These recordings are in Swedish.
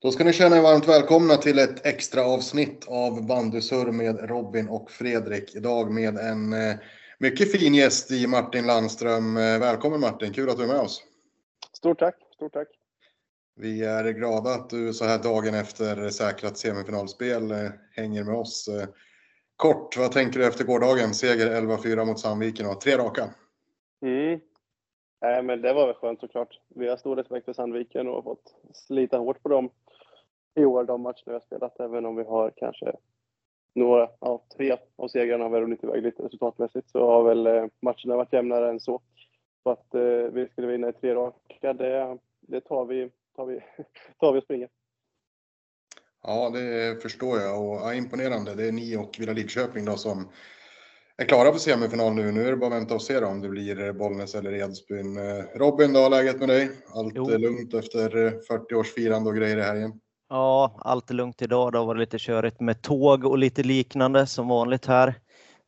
Då ska ni känna er varmt välkomna till ett extra avsnitt av Bandysur med Robin och Fredrik. Idag med en eh, mycket fin gäst i Martin Landström. Eh, välkommen Martin, kul att du är med oss. Stort tack, stort tack. Vi är glada att du så här dagen efter säkrat semifinalspel eh, hänger med oss. Kort, vad tänker du efter gårdagen? Seger 11-4 mot Sandviken och tre raka. Mm. Nej, men det var väl skönt såklart. Vi har stor respekt för Sandviken och har fått slita hårt på dem i år, de matcherna vi har spelat, även om vi har kanske några, ja, tre av segrarna har vi runnit iväg lite resultatmässigt, så har väl eh, matcherna varit jämnare än så. Så att eh, vi skulle vinna i tre raka, det, det tar, vi, tar, vi, tar vi och springer. Ja, det förstår jag och ja, imponerande. Det är ni och Villa Lidköping då som är klara för semifinal nu. Nu är det bara att vänta och se då, om det blir Bollnäs eller Edsbyn. Eh, Robin, då, läget med dig? Allt jo. lugnt efter 40 års firande och grejer i helgen? Ja, allt är lugnt idag. Det har varit lite körigt med tåg och lite liknande som vanligt här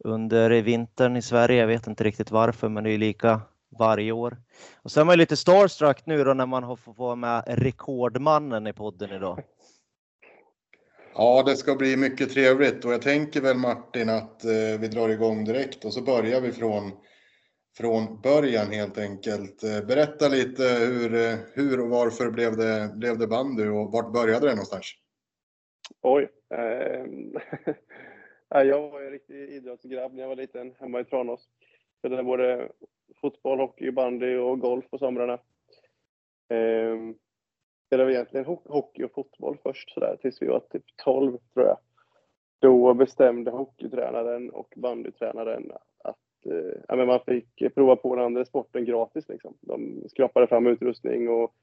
under vintern i Sverige. Jag vet inte riktigt varför, men det är lika varje år. Och så är man lite starstruck nu då när man har fått vara med rekordmannen i podden idag. Ja, det ska bli mycket trevligt och jag tänker väl Martin att eh, vi drar igång direkt och så börjar vi från från början helt enkelt. Eh, berätta lite hur, eh, hur och varför blev det, blev det bandy och vart började det någonstans? Oj. Eh, jag var en riktig idrottsgrabb när jag var liten hemma i Tranås. Jag Spelade både fotboll, hockey, bandy och golf på somrarna. Eh, spelade egentligen hockey och fotboll först sådär tills vi var typ 12 tror jag. Då bestämde hockeytränaren och bandytränaren att Eh, ja, men man fick prova på den andra sporten gratis. Liksom. De skrapade fram utrustning och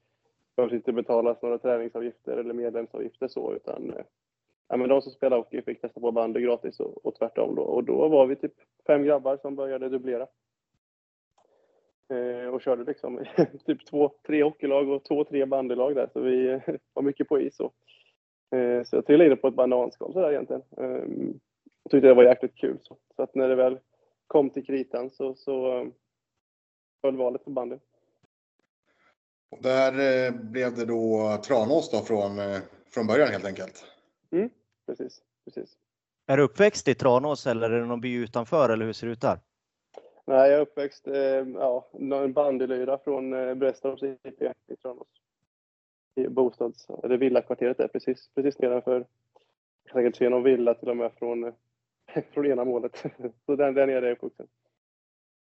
behövde inte betalas några träningsavgifter eller medlemsavgifter så, utan eh, ja, men de som spelade hockey fick testa på bandy gratis och, och tvärtom. Då. Och då var vi typ fem grabbar som började dubblera. Eh, och körde liksom typ två, tre hockeylag och två, tre bandylag där, så vi eh, var mycket på is. Och, eh, så jag trillade in på ett bananskal sådär egentligen. Eh, och tyckte det var jäkligt kul. Så, så att när det väl kom till kritan så, så föll valet på bandy. Och där eh, blev det då Tranås då från, eh, från början helt enkelt? Mm, precis, precis. Är du uppväxt i Tranås eller är det någon by utanför eller hur ser det ut där? Nej, jag är uppväxt eh, ja, en bandylyra från eh, Brästorps IP i Tranås. I bostads, eller villakvarteret där precis, precis nedanför. Jag kan säkert se någon villa till och med från från ena målet. Så den, den är det uppvuxen.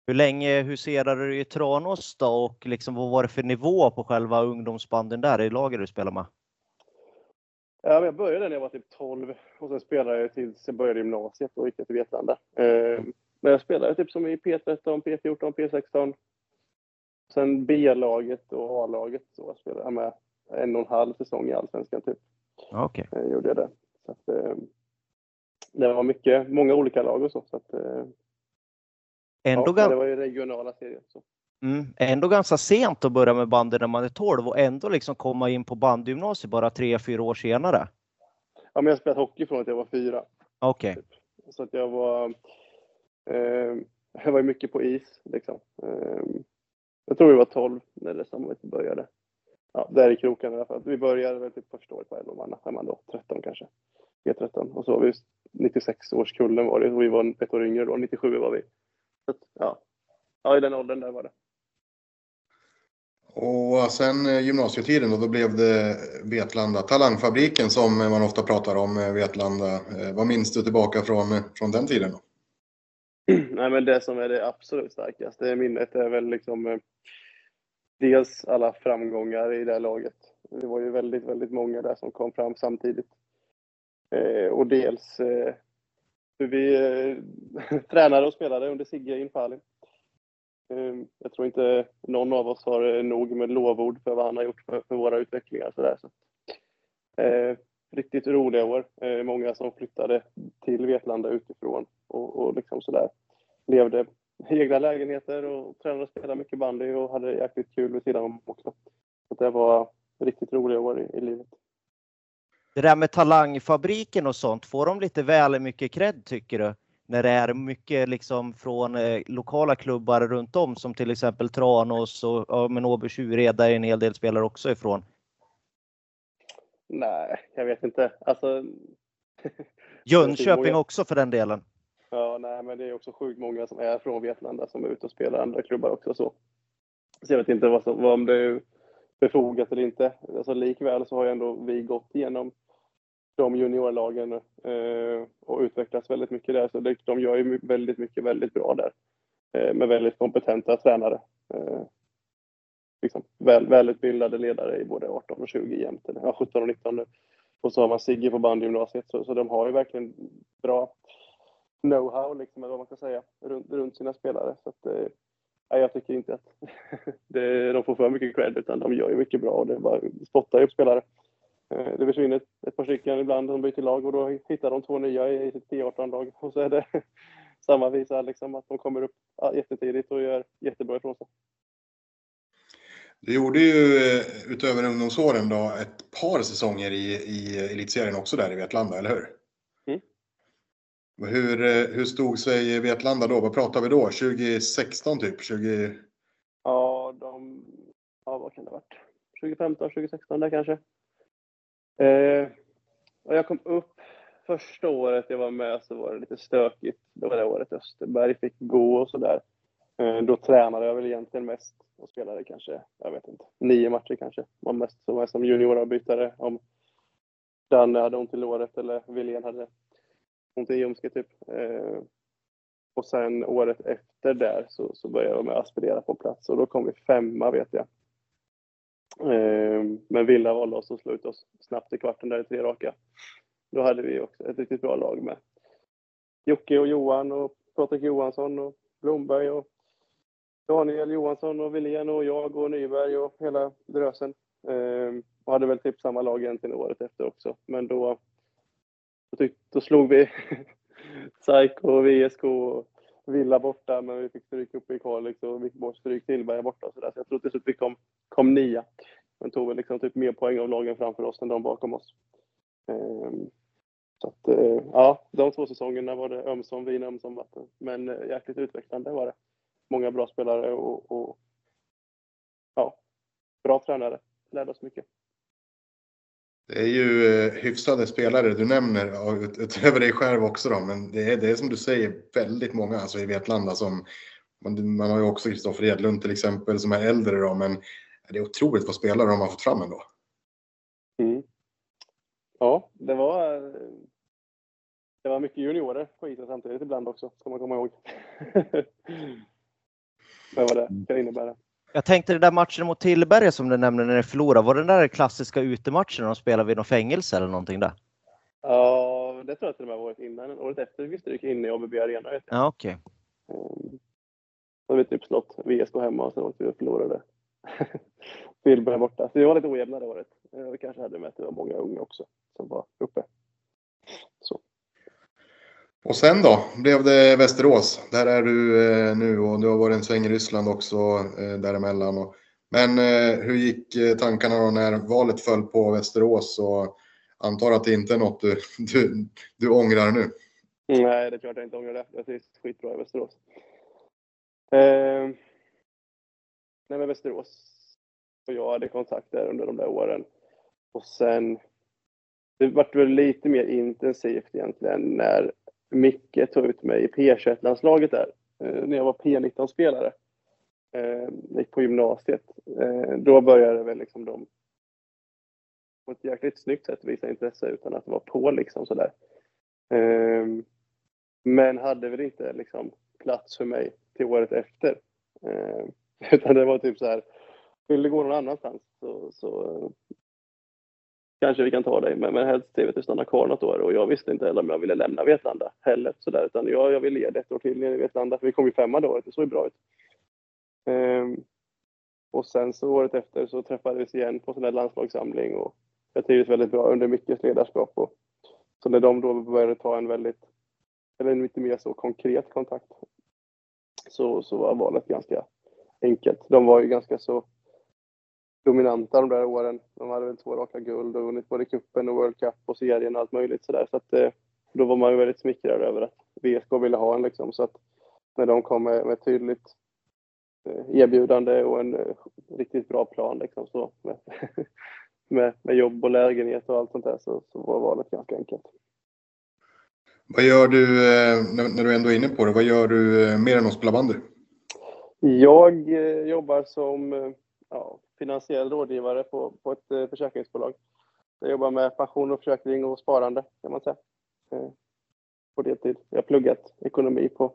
Hur länge huserade du i Tranås då och liksom, vad var det för nivå på själva ungdomsbanden där i laget du spelade med? Ja, jag började när jag var typ 12 och sen spelade jag tills jag började gymnasiet och gick till Vetlanda. Eh, men jag spelade typ som i P13, P14, P16. Sen B-laget och A-laget så jag spelade jag med en och en halv säsong i Allsvenskan typ. Okej. Okay. Jag gjorde det. Så att, eh, det var mycket, många olika lag och så. så att, eh, Ändå ja, det var ju regionala serier. Så. Mm, ändå ganska sent att börja med bandy när man är 12 och ändå liksom komma in på bandygymnasiet bara tre, fyra år senare. Ja, men jag har spelat hockey från att jag var fyra. Okej. Okay. Typ. Så att jag var, eh, jag var mycket på is liksom. Eh, jag tror vi var 12 när det samarbetet började. Ja, där i kroken i alla fall. Vi började väl typ första året på 11 man, är man då 13 kanske. G13. Och så var vi 96 års kullen var det och vi var ett år yngre då, 97 var vi. Så ja. ja, i den åldern där var det. Och sen eh, gymnasietiden då, då blev det Vetlanda, Talangfabriken som man ofta pratar om, eh, Vetlanda. Eh, vad minns du tillbaka från, från den tiden? Då? Nej, men det som är det absolut starkaste minnet är väl liksom dels alla framgångar i det laget. Det var ju väldigt, väldigt många där som kom fram samtidigt. Eh, och dels eh, hur vi eh, tränade och spelade under Sigge Infali. Eh, jag tror inte någon av oss har eh, nog med lovord för vad han har gjort för, för våra utvecklingar. Så där. Så, eh, riktigt roliga år. Eh, många som flyttade till Vetlanda utifrån och, och liksom sådär. Levde i egna lägenheter och tränade och spelade mycket bandy och hade jäkligt kul vid sidan om också. Så det var riktigt roliga år i, i livet. Det där med talangfabriken och sånt, får de lite väl mycket cred tycker du? När det är mycket liksom från eh, lokala klubbar runt om som till exempel Tranås och ja, men Åby Tjureda är en hel del spelare också ifrån. Nej, jag vet inte. Alltså, Jönköping också för den delen. Ja, nej, men det är också sjukt många som är från Vetlanda som är ute och spelar andra klubbar också. Så, så jag vet inte vad som, vad, om det är befogat eller inte. Alltså, likväl så har ju ändå vi gått igenom de juniorlagen eh, och utvecklas väldigt mycket där. Så det, de gör ju väldigt mycket väldigt bra där. Eh, med väldigt kompetenta tränare. Eh, liksom, väl, välutbildade ledare i både 18 och 20 jämte, ja, 17 och 19 nu. Och så har man Sigge på bandgymnasiet, så, så de har ju verkligen bra know-how, liksom, eller vad man ska säga, runt, runt sina spelare. Så att, eh, jag tycker inte att det, de får för mycket cred, utan de gör ju mycket bra och det bara spottar upp spelare. Eh, det försvinner ett, ett par stycken ibland, de byter lag och då hittar de två nya i sitt T18-lag. Och så är det samma visa, liksom, att de kommer upp jättetidigt och gör jättebra ifrån sig. Du gjorde ju eh, utöver ungdomsåren då ett par säsonger i, i elitserien också där i Vetlanda, eller hur? Mm. Hur, eh, hur stod sig Vetlanda då? Vad pratar vi då? 2016 typ? 20... Ja, de, ja, vad kan det ha varit? 2015, 2016 där kanske. Eh, och jag kom upp första året jag var med så var det lite stökigt. Det var det året Österberg fick gå och sådär. Eh, då tränade jag väl egentligen mest och spelade kanske, jag vet inte, nio matcher kanske. Var mest som, som junioravbytare. Om Danne hade ont i låret eller Wilén hade ont i ljumsken typ. Eh, och sen året efter där så, så började jag med att aspirera på plats och då kom vi femma vet jag. Eh, men Villa valde oss och slog ut oss snabbt i kvarten där i tre raka. Då hade vi också ett riktigt bra lag med Jocke och Johan och Patrik Johansson och Blomberg och Daniel Johansson och Wilén och jag och Nyberg och hela drösen. Ehm, och hade väl typ samma lag egentligen året efter också. Men då, då, tyck, då slog vi SAIK och VSK och Villa borta, men vi fick stryk uppe i Kalix och vi fick bort stryk Tillberga borta och sådär. Så jag tror till slut vi kom, kom nia. Men tog väl liksom typ mer poäng av lagen framför oss än de bakom oss. Ehm, så att, eh, ja, de två säsongerna var det ömsom vin, ömsom vatten. Men eh, jäkligt utvecklande var det många bra spelare och, och ja, bra tränare. Lärde oss mycket. Det är ju eh, hyfsade spelare du nämner utöver dig själv också då, men det är, det är som du säger väldigt många alltså i Vetlanda som man, man har ju också Kristoffer Edlund till exempel som är äldre då, men det är otroligt vad spelare de har fått fram ändå. Mm. Ja, det var det var mycket juniorer på isen samtidigt ibland också, ska man komma ihåg. Det var det kan innebära. Jag tänkte den där matchen mot Tillberga som du nämnde när ni förlorade, var det den där klassiska utematchen de spelade vid något fängelse eller någonting där? Ja, det tror jag till och med varit innan. Året efter fick vi stryk inne i ABB Arena. Vet jag. Ja, okej. Okay. Så har vi typ slått VSK hemma och sen åkte vi och förlorade. Tillberga borta. Så det var lite ojämna det året. Vi kanske hade med att det var många unga också som var uppe. Så. Och sen då blev det Västerås. Där är du eh, nu och du har varit en sväng i Ryssland också eh, däremellan. Och, men eh, hur gick eh, tankarna då när valet föll på Västerås? Och antar att det inte är något du, du, du ångrar nu? Nej, det är klart jag inte ångrar det. Jag trivs skitbra i Västerås. Eh, nej, men Västerås och jag hade kontakt där under de där åren. Och sen, det vart väl lite mer intensivt egentligen när Micke tog ut mig i P21-landslaget där, eh, när jag var P19-spelare. Eh, gick på gymnasiet. Eh, då började väl liksom de på ett jäkligt snyggt sätt visa intresse utan att vara på liksom sådär. Ehm, men hade väl inte liksom plats för mig till året efter. Ehm, utan det var typ så här, vill du gå någon annanstans så, så kanske vi kan ta dig, men, men helst ser vi att du stannar kvar något år. Och jag visste inte heller om jag ville lämna Vetlanda heller. Sådär, utan jag, jag ville ge det ett år till nere i Vetlanda, för vi kom ju femma det året. Det såg ju bra ut. Um, och sen så året efter så träffades vi igen på sån där landslagssamling och jag trivdes väldigt bra under Mickes ledarskap. Och, så när de då började ta en väldigt, eller en lite mer så konkret kontakt så, så var valet ganska enkelt. De var ju ganska så dominanta de där åren. De hade väl två raka guld och vunnit både cupen och World Cup och serien och allt möjligt sådär. Så att, eh, då var man ju väldigt smickrad över att VSK ville ha en liksom. Så att när de kom med, med tydligt eh, erbjudande och en eh, riktigt bra plan liksom så med, med, med jobb och lägenhet och allt sånt där så, så var valet ganska enkelt. Vad gör du, när du ändå är inne på det, vad gör du mer än att spela bandy? Jag jobbar som ja, finansiell rådgivare på, på ett eh, försäkringsbolag. Jag jobbar med pension och försäkring och sparande kan man säga. Eh, på deltid. Jag har pluggat ekonomi på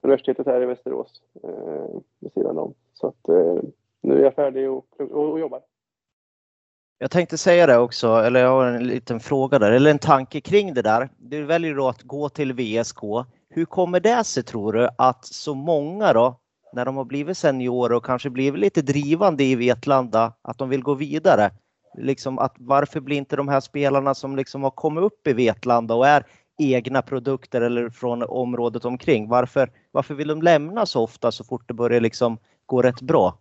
universitetet här i Västerås eh, vid sidan om. Så att nu är jag färdig och, och, och jobbar. Jag tänkte säga det också, eller jag har en liten fråga där, eller en tanke kring det där. Du väljer då att gå till VSK. Hur kommer det sig tror du att så många då, när de har blivit seniorer och kanske blivit lite drivande i Vetlanda, att de vill gå vidare? Liksom att varför blir inte de här spelarna som liksom har kommit upp i Vetlanda och är egna produkter eller från området omkring, varför, varför vill de lämna så ofta så fort det börjar liksom gå rätt bra?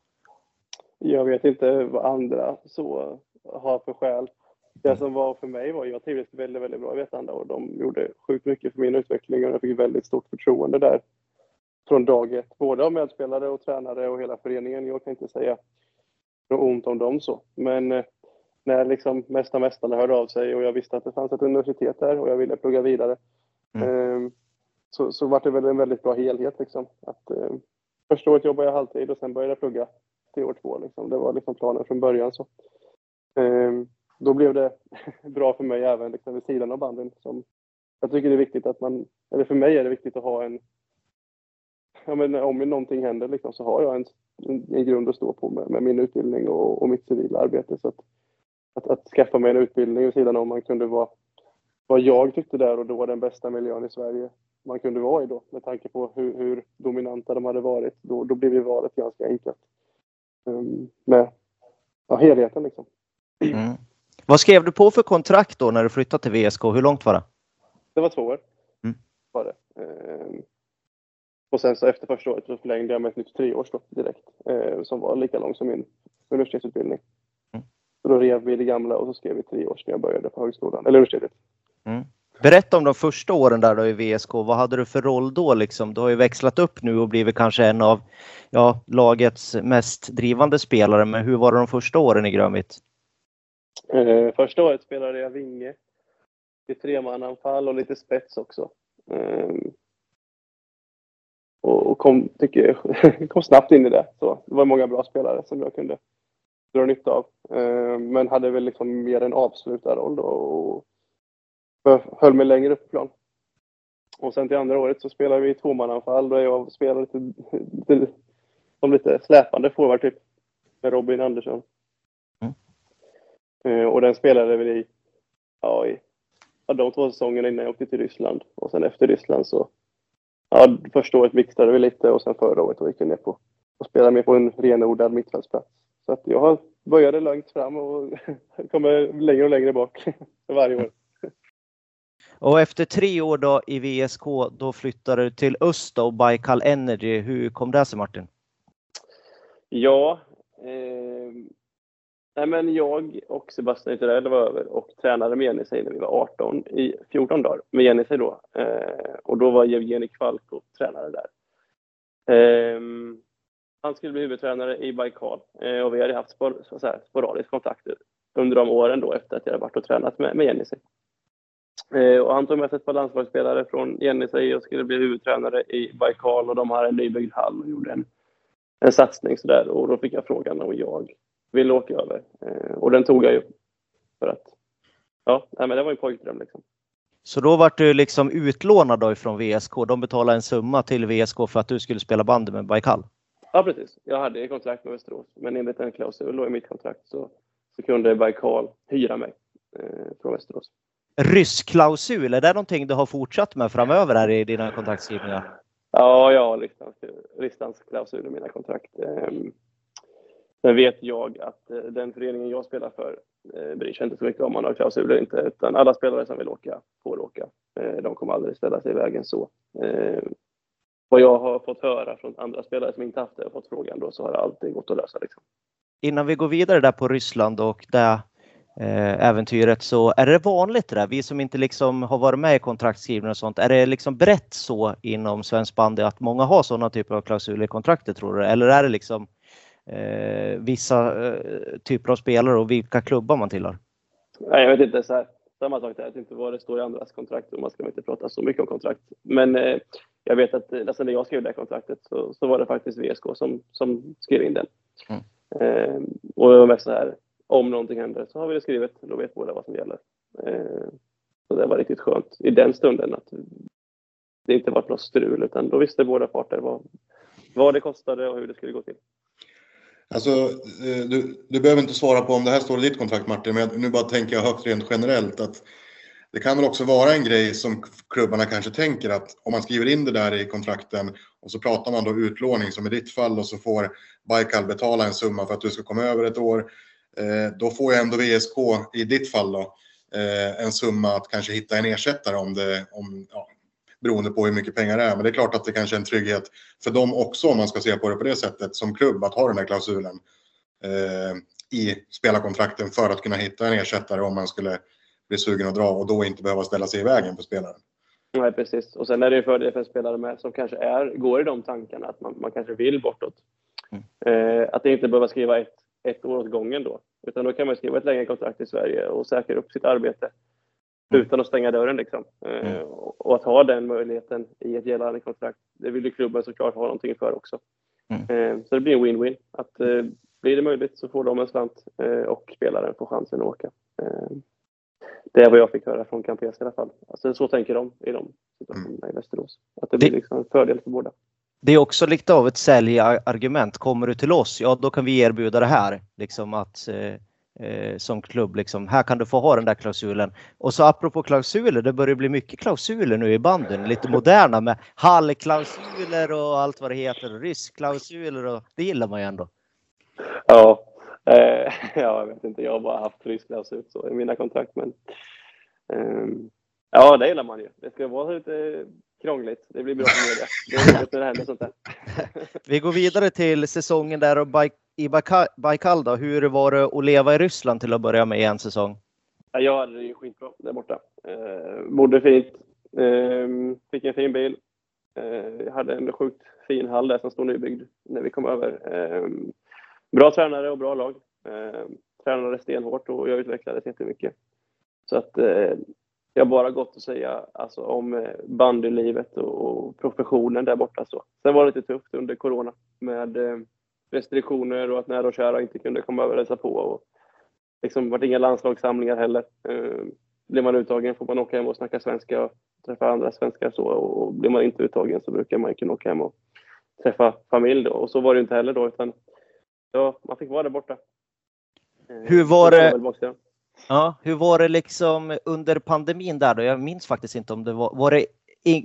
Jag vet inte vad andra så har för skäl. Det som var för mig var att jag trivdes väldigt, väldigt bra i Vetlanda och de gjorde sjukt mycket för min utveckling och jag fick väldigt stort förtroende där från dag ett. Både av medspelare och tränare och hela föreningen. Jag kan inte säga något ont om dem så. Men eh, när liksom Mästa Mästarna hörde av sig och jag visste att det fanns ett universitet där och jag ville plugga vidare. Mm. Ehm, så, så var det väl en väldigt bra helhet liksom. Att, eh, första året jobbade jag halvtid och sen började jag plugga till år två. Liksom. Det var liksom planen från början. Så. Ehm, då blev det bra för mig även liksom vid sidan av banden. Som jag tycker det är viktigt att man, eller för mig är det viktigt att ha en, ja men om någonting händer liksom, så har jag en, en grund att stå på med, med min utbildning och, och, mitt civila arbete. Så att, att, att, skaffa mig en utbildning vid sidan om man kunde vara vad jag tyckte där och då den bästa miljön i Sverige man kunde vara i då med tanke på hur, hur dominanta de hade varit. Då, då blev ju valet ganska enkelt. Um, med ja, helheten liksom. Mm. Vad skrev du på för kontrakt då när du flyttade till VSK? Hur långt var det? Det var två år. Mm. Var det. Ehm, och sen så efter första året så förlängde jag med ett nytt treårs direkt eh, som var lika långt som min universitetsutbildning. Mm. Så då rev vi det gamla och så skrev vi tre år när jag började på högskolan, eller universitetet. Mm. Berätta om de första åren där då i VSK. Vad hade du för roll då? Liksom? Du har ju växlat upp nu och blivit kanske en av ja, lagets mest drivande spelare. Men hur var det de första åren i Grönvitt? Eh, första året spelade jag vinge i tremananfall och lite spets också. Eh, och kom, tycker jag, kom snabbt in i det. Så det var många bra spelare som jag kunde dra nytta av. Eh, men hade väl liksom mer en avslutarroll då och höll mig längre upp på plan. Och sen till andra året så spelade vi tvåmananfall där jag spelade lite, lite, som lite släpande forward typ. Med Robin Andersson. Eh, och den spelade vi i, ja, i ja, de två säsongerna innan jag åkte till Ryssland. Och sen efter Ryssland så, ja, första året mixade vi lite och sen förra året gick jag ner på och spelade mer på en renodlad mittfältsplats. Så att jag började långt fram och kommer längre och längre bak varje år. Och efter tre år då i VSK, då flyttade du till Öst och Baikal Energy. Hur kom det sig Martin? Ja, eh, Nej, men jag och Sebastian Ytterell var över och tränade med Jenisej när vi var 18 i 14 dagar med Jenisej då. Eh, och då var Jevgenij Kvalko tränare där. Eh, han skulle bli huvudtränare i Baikal eh, och vi hade haft spor, så här, sporadisk kontakt under de åren då efter att jag hade varit och tränat med, med Jenisej. Eh, och han tog med sig ett par landslagsspelare från Jenisej och skulle bli huvudtränare i Baikal och de hade en nybyggd hall och gjorde en, en satsning sådär och då fick jag frågan och jag ville åka över. Eh, och den tog jag ju. För att, ja, men det var en pojkdröm liksom. Så då var du liksom utlånad då ifrån VSK? De betalade en summa till VSK för att du skulle spela bandy med Baikal? Ja, precis. Jag hade kontrakt med Västerås, men enligt en klausul i mitt kontrakt så, så kunde Baikal hyra mig eh, från Västerås. Rysk klausul, är det någonting du har fortsatt med framöver här i dina kontraktskrivningar? Ja, jag har listans klausul i mina kontrakt. Eh, Sen vet jag att eh, den föreningen jag spelar för eh, bryr sig inte så mycket om man har klausuler inte, utan alla spelare som vill åka får åka. Eh, de kommer aldrig ställa sig i vägen så. Eh, vad jag har fått höra från andra spelare som inte haft det och fått frågan då så har det alltid gått att lösa. Liksom. Innan vi går vidare där på Ryssland och det eh, äventyret så är det vanligt det där? Vi som inte liksom har varit med i kontraktskrivning och sånt, är det liksom brett så inom svensk bandy att många har sådana typer av klausuler i kontraktet tror du? Eller är det liksom eh, vissa eh, typer av spelare och vilka klubbar man tillhör? Nej, jag vet inte. Så här, samma sak där. Jag vet inte vad det står i andras kontrakt och man ska inte prata så mycket om kontrakt. Men eh, jag vet att alltså, när jag skrev det kontraktet så, så var det faktiskt VSK som, som skrev in den. Mm. Eh, och det var mest så här, om någonting händer så har vi det skrivet, då vet båda vad som gäller. Eh, så det var riktigt skönt i den stunden att det inte var något strul utan då visste båda parter vad, vad det kostade och hur det skulle gå till. Alltså, eh, du, du behöver inte svara på om det här står i ditt kontrakt Martin, men nu bara tänker jag högt rent generellt att det kan väl också vara en grej som klubbarna kanske tänker att om man skriver in det där i kontrakten och så pratar man då utlåning som i ditt fall och så får Baikal betala en summa för att du ska komma över ett år. Eh, då får ju ändå VSK i ditt fall då eh, en summa att kanske hitta en ersättare om det, om, ja, beroende på hur mycket pengar det är. Men det är klart att det kanske är en trygghet för dem också om man ska se på det på det sättet som klubb att ha den här klausulen eh, i spelarkontrakten för att kunna hitta en ersättare om man skulle bli sugen att dra och då inte behöva ställa sig i vägen för spelaren. Nej, precis. Och sen är det en fördel för en spelare med som kanske är, går i de tankarna att man, man kanske vill bortåt. Mm. Eh, att inte behöva skriva ett, ett år åt gången då. Utan då kan man skriva ett längre kontrakt i Sverige och säkra upp sitt arbete. Utan att stänga dörren. Liksom. Eh, mm. och, att ha den möjligheten i ett gällande kontrakt, det vill ju klubben såklart ha någonting för också. Mm. Eh, så det blir en win-win. Att eh, blir det möjligt så får de en slant och spelaren får chansen att åka. Det är vad jag fick höra från Campes i alla fall. Alltså, så tänker de i de situationerna mm. i Västerås. Att det blir liksom en fördel för båda. Det är också lite av ett säljargument. Kommer du till oss, ja då kan vi erbjuda det här. Liksom att eh, som klubb, liksom, här kan du få ha den där klausulen. Och så apropå klausuler, det börjar bli mycket klausuler nu i banden. Lite moderna med hallklausuler och allt vad det heter. Ryssklausuler och det gillar man ju ändå. Ja, Eh, ja, jag vet inte. Jag har bara haft frysklausul så i mina kontrakt. Men, eh, ja, det gillar man ju. Det ska vara lite krångligt. Det blir bra för media. Det är roligt när det händer sånt där. Vi går vidare till säsongen där och i Baikal då. Hur var det att leva i Ryssland till att börja med i en säsong? Jag hade det ju skitbra där borta. Eh, bodde fint. Eh, fick en fin bil. Eh, hade en sjukt fin hall där som stod nybyggd när vi kom över. Eh, bra tränare och bra lag. Eh, tränade stenhårt och jag utvecklades jättemycket. Så att eh, jag bara gått att säga alltså, om eh, bandylivet och professionen där borta. Så. Sen var det lite tufft under corona med eh, restriktioner och att nära och kära inte kunde komma över och hälsa på. Och liksom var det inga landslagssamlingar heller. Eh, blir man uttagen får man åka hem och snacka svenska och träffa andra svenskar så. Och blir man inte uttagen så brukar man kunna åka hem och träffa familj då. Och så var det inte heller då utan ja, man fick vara där borta. Eh, hur var det? Ja, hur var det liksom under pandemin där då? Jag minns faktiskt inte om det var, var det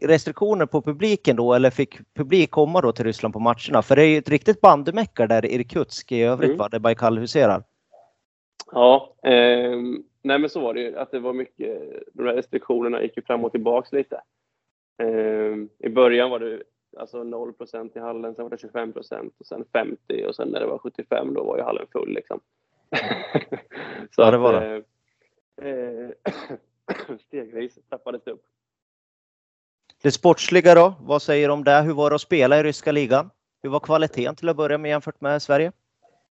restriktioner på publiken då eller fick publik komma då till Ryssland på matcherna? För det är ju ett riktigt bandymecka där i Irkutsk i övrigt, mm. va? där Baikal huserar. Ja, eh, nej men så var det ju. Att det var mycket, de där restriktionerna gick ju fram och tillbaks lite. Eh, I början var det alltså 0% i hallen, sen var det 25% och sen 50 och sen när det var 75 då var ju hallen full liksom. så ja, det var det. Eh, stegvis trappades det upp. Det sportsliga då? Vad säger du om det? Hur var det att spela i ryska ligan? Hur var kvaliteten till att börja med jämfört med Sverige?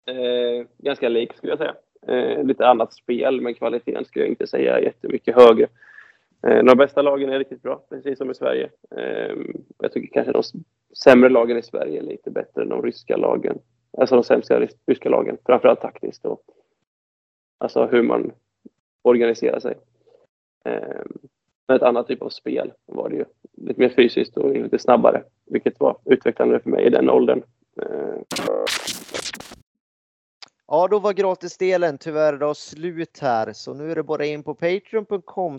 Eh, ganska lik skulle jag säga. Eh, lite annat spel, men kvaliteten skulle jag inte säga är jättemycket högre. Eh, de bästa lagen är riktigt bra, precis som i Sverige. Eh, jag tycker kanske de sämre lagen i Sverige är lite bättre än de ryska lagen. Alltså de sämsta ryska lagen, framförallt taktiskt och alltså hur man organiserar sig. Eh, Eh, ett annat typ av spel var det ju. Lite mer fysiskt och lite snabbare, vilket var utvecklande för mig i den åldern. Ja, då var gratisdelen tyvärr då slut här, så nu är det bara in på patreon.com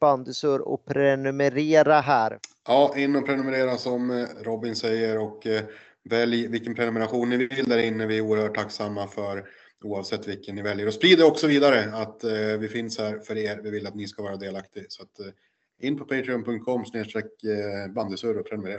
bandysur och prenumerera här. Ja, in och prenumerera som eh, Robin säger och eh, välj vilken prenumeration ni vill där inne. Vi är oerhört tacksamma för oavsett vilken ni väljer och sprid det också vidare att eh, vi finns här för er. Vi vill att ni ska vara delaktiga så att in på patreon.com eh, bandysur och prenumerera.